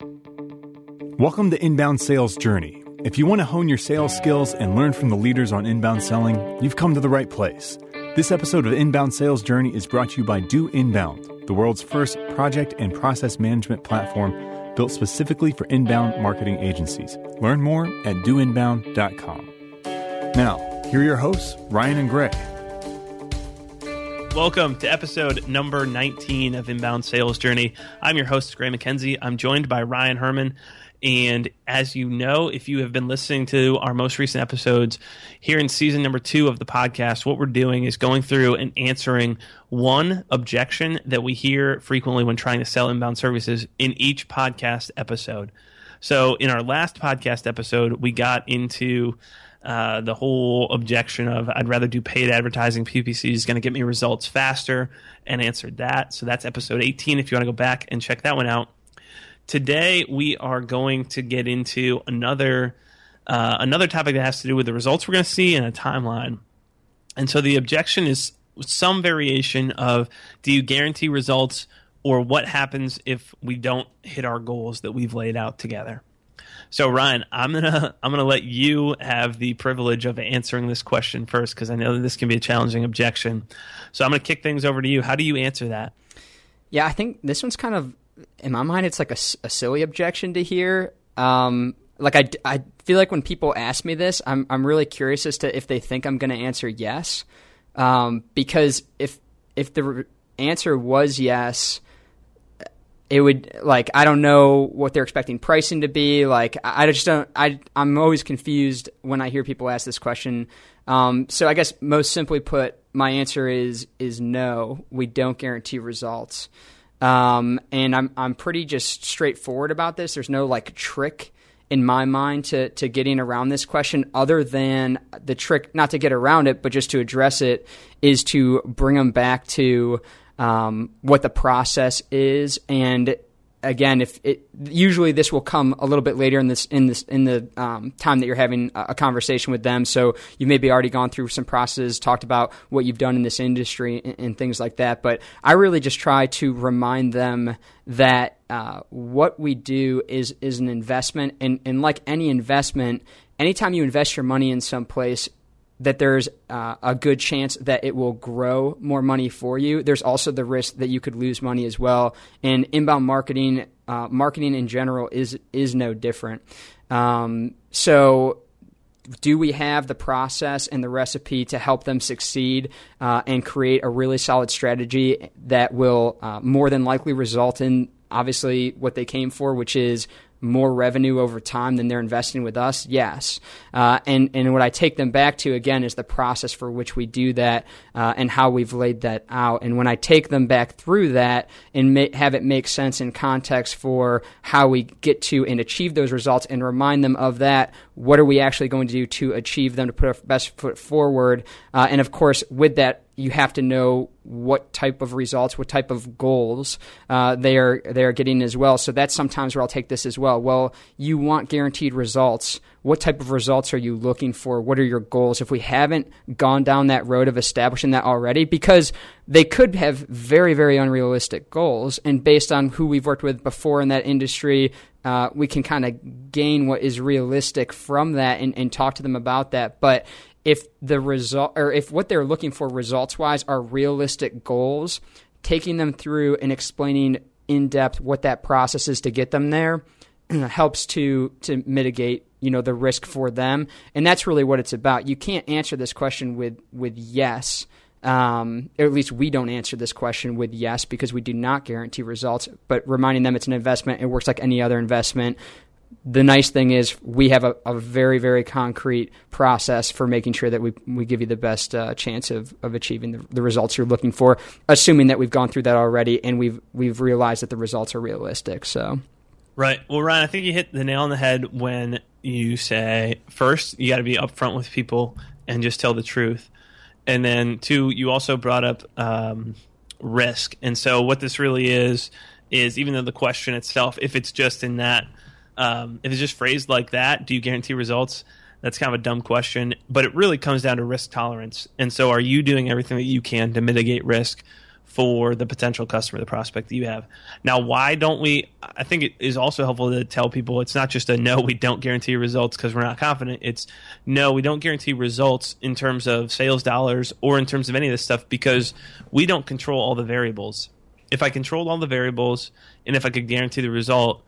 Welcome to Inbound Sales Journey. If you want to hone your sales skills and learn from the leaders on inbound selling, you've come to the right place. This episode of Inbound Sales Journey is brought to you by Do Inbound, the world's first project and process management platform built specifically for inbound marketing agencies. Learn more at doinbound.com. Now, here are your hosts, Ryan and Gray. Welcome to episode number 19 of Inbound Sales Journey. I'm your host, Gray McKenzie. I'm joined by Ryan Herman. And as you know, if you have been listening to our most recent episodes here in season number two of the podcast, what we're doing is going through and answering one objection that we hear frequently when trying to sell inbound services in each podcast episode. So, in our last podcast episode, we got into uh, the whole objection of I'd rather do paid advertising. PPC is going to get me results faster, and answered that. So that's episode 18. If you want to go back and check that one out. Today we are going to get into another uh, another topic that has to do with the results we're going to see and a timeline. And so the objection is some variation of do you guarantee results or what happens if we don't hit our goals that we've laid out together. So Ryan, I'm gonna I'm gonna let you have the privilege of answering this question first because I know that this can be a challenging objection. So I'm gonna kick things over to you. How do you answer that? Yeah, I think this one's kind of in my mind it's like a, a silly objection to hear. Um, like I, I feel like when people ask me this, I'm I'm really curious as to if they think I'm to answer yes, um, because if if the answer was yes, it would like I don't know what they're expecting pricing to be. Like I just don't. I I'm always confused when I hear people ask this question. Um, so I guess most simply put, my answer is is no. We don't guarantee results, um, and I'm I'm pretty just straightforward about this. There's no like trick in my mind to to getting around this question other than the trick not to get around it but just to address it is to bring them back to um, what the process is, and again, if it usually this will come a little bit later in this in this in the um, time that you're having a, conversation with them. So you maybe already gone through some processes, talked about what you've done in this industry and, and things like that. But I really just try to remind them that uh, what we do is is an investment, and and like any investment, anytime you invest your money in some place, that there's uh, a good chance that it will grow more money for you. There's also the risk that you could lose money as well. And inbound marketing, uh, marketing in general, is is no different. Um, so. Do we have the process and the recipe to help them succeed uh, and create a really solid strategy that will uh, more than likely result in obviously what they came for, which is more revenue over time than they're investing with us? Yes. Uh, and, and what I take them back to, again, is the process for which we do that uh, and how we've laid that out. And when I take them back through that and ma- have it make sense in context for how we get to and achieve those results and remind them of that, what are we actually going to do to achieve them, to put our best foot forward? Uh, and of course, with that, you have to know what type of results, what type of goals uh, they are they are getting as well. So that's sometimes where I'll take this as well. Well, you want guaranteed results. What type of results are you looking for? What are your goals? If we haven't gone down that road of establishing that already, because they could have very very unrealistic goals, and based on who we've worked with before in that industry, uh, we can kind of gain what is realistic from that and, and talk to them about that. But if the result or if what they're looking for results wise are realistic goals, taking them through and explaining in depth what that process is to get them there helps to to mitigate you know the risk for them. And that's really what it's about. You can't answer this question with with yes. Um, or at least we don't answer this question with yes because we do not guarantee results. But reminding them it's an investment it works like any other investment the nice thing is we have a, a, very very concrete process for making sure that we we give you the best uh, chance of, of achieving the, the, results you're looking for assuming that we've gone through that already and we've we've realized that the results are realistic so. Right. Well Ryan I think you hit the nail on the head when you say first you got to be upfront with people and just tell the truth. And then two you also brought up um, risk. And so what this really is is even though the question itself if it's just in that um, if it's just phrased like that, do you guarantee results? That's kind of a dumb question, but it really comes down to risk tolerance. And so, are you doing everything that you can to mitigate risk for the potential customer, the prospect that you have. Now, why don't we? I think it is also helpful to tell people it's not just a no, we don't guarantee results because we're not confident. It's no, we don't guarantee results in terms of sales dollars or in terms of any of this stuff because we don't control all the variables. If I controlled all the variables and if I could guarantee the result,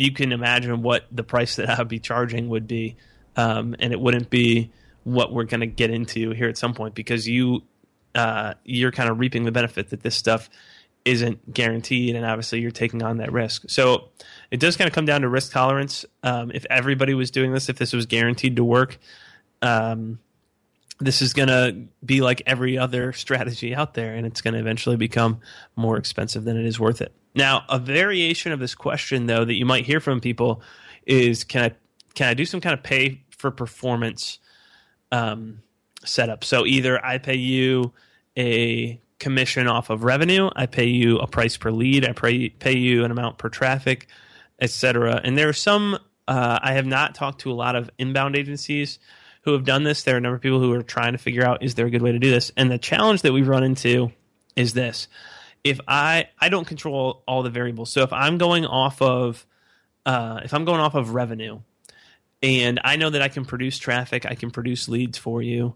you can imagine what the price that I would be charging would be, um, and it wouldn't be what we're going to get into here at some point because you uh, you're kind of reaping the benefit that this stuff isn't guaranteed, and obviously you're taking on that risk. So it does kind of come down to risk tolerance. Um, if everybody was doing this, if this was guaranteed to work, um, this is going to be like every other strategy out there, and it's going to eventually become more expensive than it is worth it. Now, a variation of this question, though, that you might hear from people is, can I can I do some kind of pay for performance um, setup. So either I pay you a commission off of revenue, I pay you a price per lead, I pay pay you an amount per traffic, etc. And there are some uh, I have not talked to a lot of inbound agencies who have done this. There are a number of people who are trying to figure out is there a good way to do this. And the challenge that we've run into is this: if I I don't control all the variables, so if I'm going off of uh, if I'm going off of revenue, and I know that I can produce traffic, I can produce leads for you,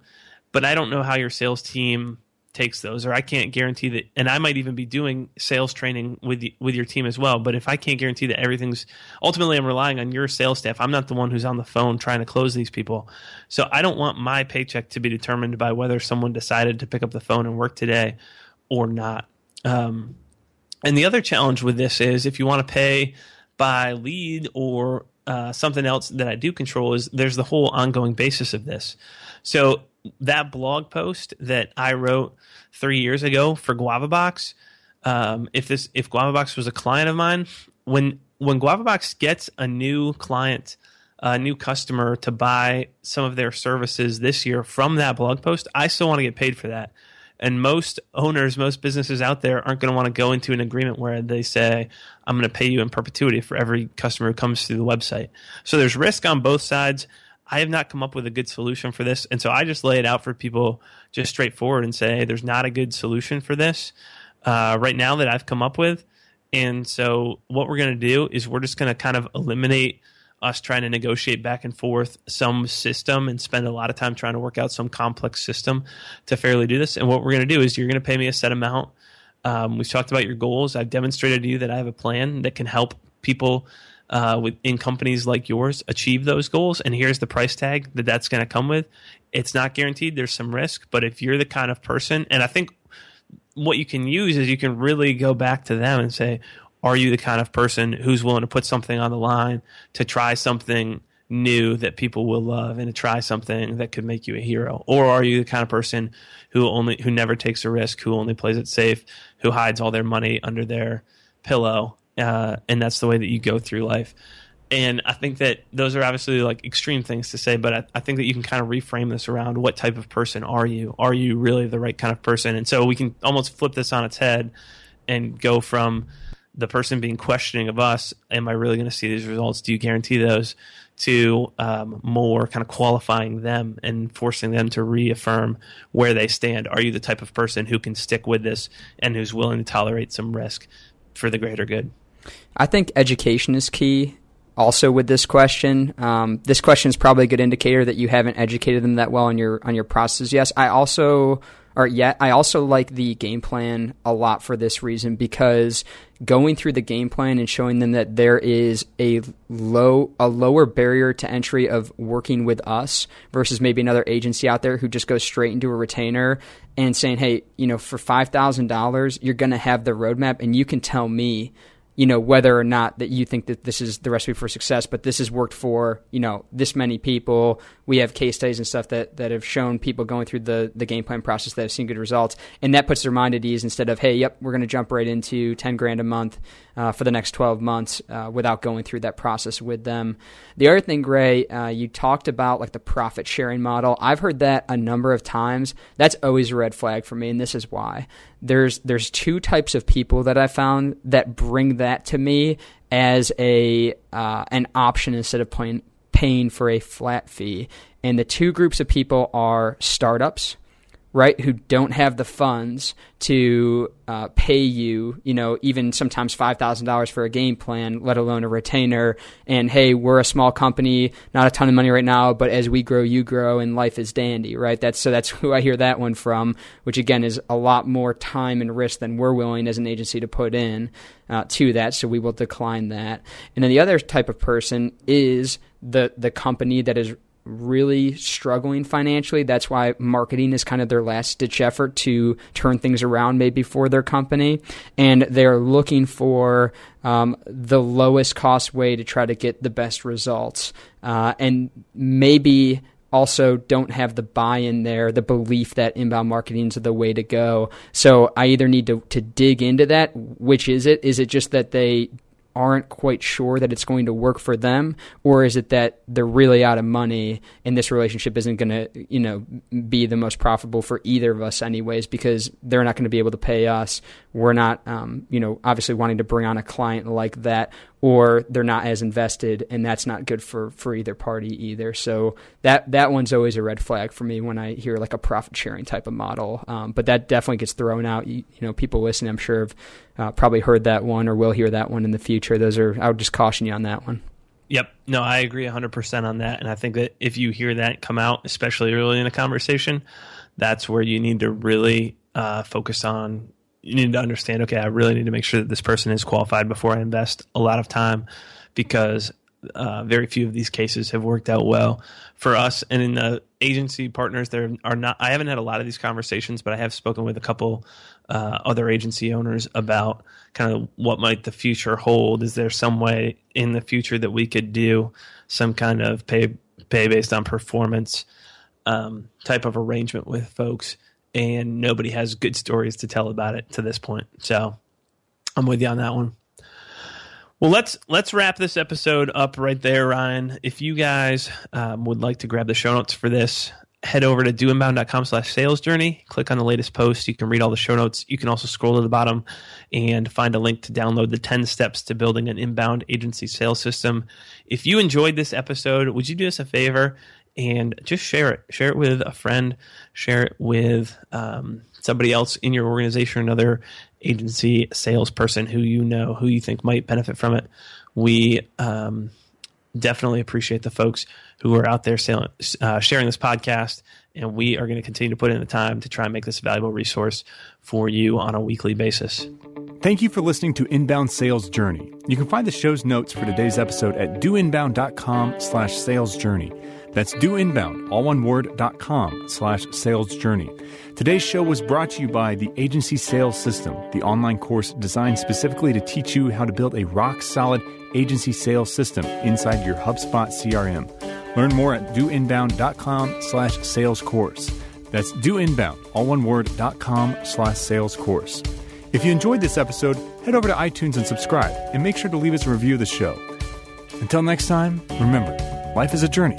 but I don't know how your sales team takes those, or I can't guarantee that. And I might even be doing sales training with with your team as well. But if I can't guarantee that everything's ultimately, I'm relying on your sales staff. I'm not the one who's on the phone trying to close these people, so I don't want my paycheck to be determined by whether someone decided to pick up the phone and work today or not. Um, and the other challenge with this is if you want to pay by lead or uh, something else that I do control is there's the whole ongoing basis of this. So that blog post that I wrote three years ago for GuavaBox, um, if this if GuavaBox was a client of mine, when when GuavaBox gets a new client, a new customer to buy some of their services this year from that blog post, I still want to get paid for that. And most owners, most businesses out there aren't going to want to go into an agreement where they say, I'm going to pay you in perpetuity for every customer who comes through the website. So there's risk on both sides. I have not come up with a good solution for this. And so I just lay it out for people just straightforward and say, there's not a good solution for this uh, right now that I've come up with. And so what we're going to do is we're just going to kind of eliminate us trying to negotiate back and forth some system and spend a lot of time trying to work out some complex system to fairly do this. And what we're going to do is you're going to pay me a set amount. Um, we've talked about your goals. I've demonstrated to you that I have a plan that can help people uh, with, in companies like yours achieve those goals. And here's the price tag that that's going to come with. It's not guaranteed. There's some risk, but if you're the kind of person, and I think what you can use is you can really go back to them and say, are you the kind of person who's willing to put something on the line to try something new that people will love and to try something that could make you a hero or are you the kind of person who only who never takes a risk who only plays it safe who hides all their money under their pillow uh, and that's the way that you go through life and i think that those are obviously like extreme things to say but I, I think that you can kind of reframe this around what type of person are you are you really the right kind of person and so we can almost flip this on its head and go from the person being questioning of us, am I really going to see these results? Do you guarantee those? To um, more kind of qualifying them and forcing them to reaffirm where they stand. Are you the type of person who can stick with this and who's willing to tolerate some risk for the greater good? I think education is key. Also, with this question, um, this question is probably a good indicator that you haven't educated them that well on your on your process. Yes, I also or yet I also like the game plan a lot for this reason because going through the game plan and showing them that there is a low a lower barrier to entry of working with us versus maybe another agency out there who just goes straight into a retainer and saying, "Hey, you know, for $5,000, you're going to have the roadmap and you can tell me you know whether or not that you think that this is the recipe for success but this has worked for you know this many people. We have case studies and stuff that, that have shown people going through the, the game plan process that have seen good results. And that puts their mind at ease instead of hey yep we're going to jump right into 10 grand a month uh, for the next 12 months uh, without going through that process with them. The other thing gray uh, you talked about like the profit sharing model. I've heard that a number of times. That's always a red flag for me and this is why. There's there's two types of people that I found that bring that to me as a uh, an option instead of paying paying for a flat fee. And the two groups of people are startups right, who don't have the funds to uh, pay you, you know, even sometimes $5,000 for a game plan, let alone a retainer. And hey, we're a small company, not a ton of money right now, but as we grow, you grow, and life is dandy, right? That's so that's who I hear that one from, which again is a lot more time and risk than we're willing as an agency to put in uh, to that. So we will decline that. And then the other type of person is the the company that is really struggling financially. That's why marketing is kind of their last ditch effort to turn things around, maybe for their company. And they're looking for um, the lowest cost way to try to get the best results. Uh, and maybe also don't have the buy-in there, the belief that inbound marketing is the way to go. So I either need to, to dig into that. Which is it? Is it just that they aren't quite sure that it's going to work for them or is it that they're really out of money and this relationship isn't going to you know be the most profitable for either of us anyways because they're not going to be able to pay us we're not um, you know obviously wanting to bring on a client like that or they're not as invested and that's not good for for either party either. So that that one's always a red flag for me when i hear like a profit sharing type of model. Um, but that definitely gets thrown out. You, you know people listening i'm sure have uh, probably heard that one or will hear that one in the future. Those are i would just caution you on that one. Yep. No, I agree 100% on that. And I think that if you hear that come out, especially early in a conversation, that's where you need to really uh, focus on you need to understand okay i really need to make sure that this person is qualified before i invest a lot of time because uh, very few of these cases have worked out well for us. And in the agency partners there are not i haven't had a lot of these conversations but i have spoken with a couple uh, other agency owners about kind of what might the future hold. Is there some way in the future that we could do some kind of pay pay based on performance um, type of arrangement with folks and nobody has good stories to tell about it to this point. So I'm with you on that one. Well, let's let's wrap this episode up right there, Ryan. If you guys um, would like to grab the show notes for this, head over to doinbound.com slash sales journey. Click on the latest post. You can read all the show notes. You can also scroll to the bottom and find a link to download the 10 steps to building an inbound agency sales system. If you enjoyed this episode, would you do us a favor and just share it. Share it with a friend. Share it with um, somebody else in your organization, another agency salesperson who you know who you think might benefit from it. We um, definitely appreciate the folks who are out there selling, uh, sharing this podcast, and we are going to continue to put in the time to try and make this a valuable resource for you on a weekly basis. Thank you for listening to Inbound Sales Journey. You can find the show's notes for today's episode at doinbound.com slash sales journey. That's doinbound, all one word, dot com slash sales journey. Today's show was brought to you by the Agency Sales System, the online course designed specifically to teach you how to build a rock solid agency sales system inside your HubSpot CRM. Learn more at doinbound.com slash sales course. That's doinbound, all one word, dot com slash sales course. If you enjoyed this episode, head over to iTunes and subscribe, and make sure to leave us a review of the show. Until next time, remember, life is a journey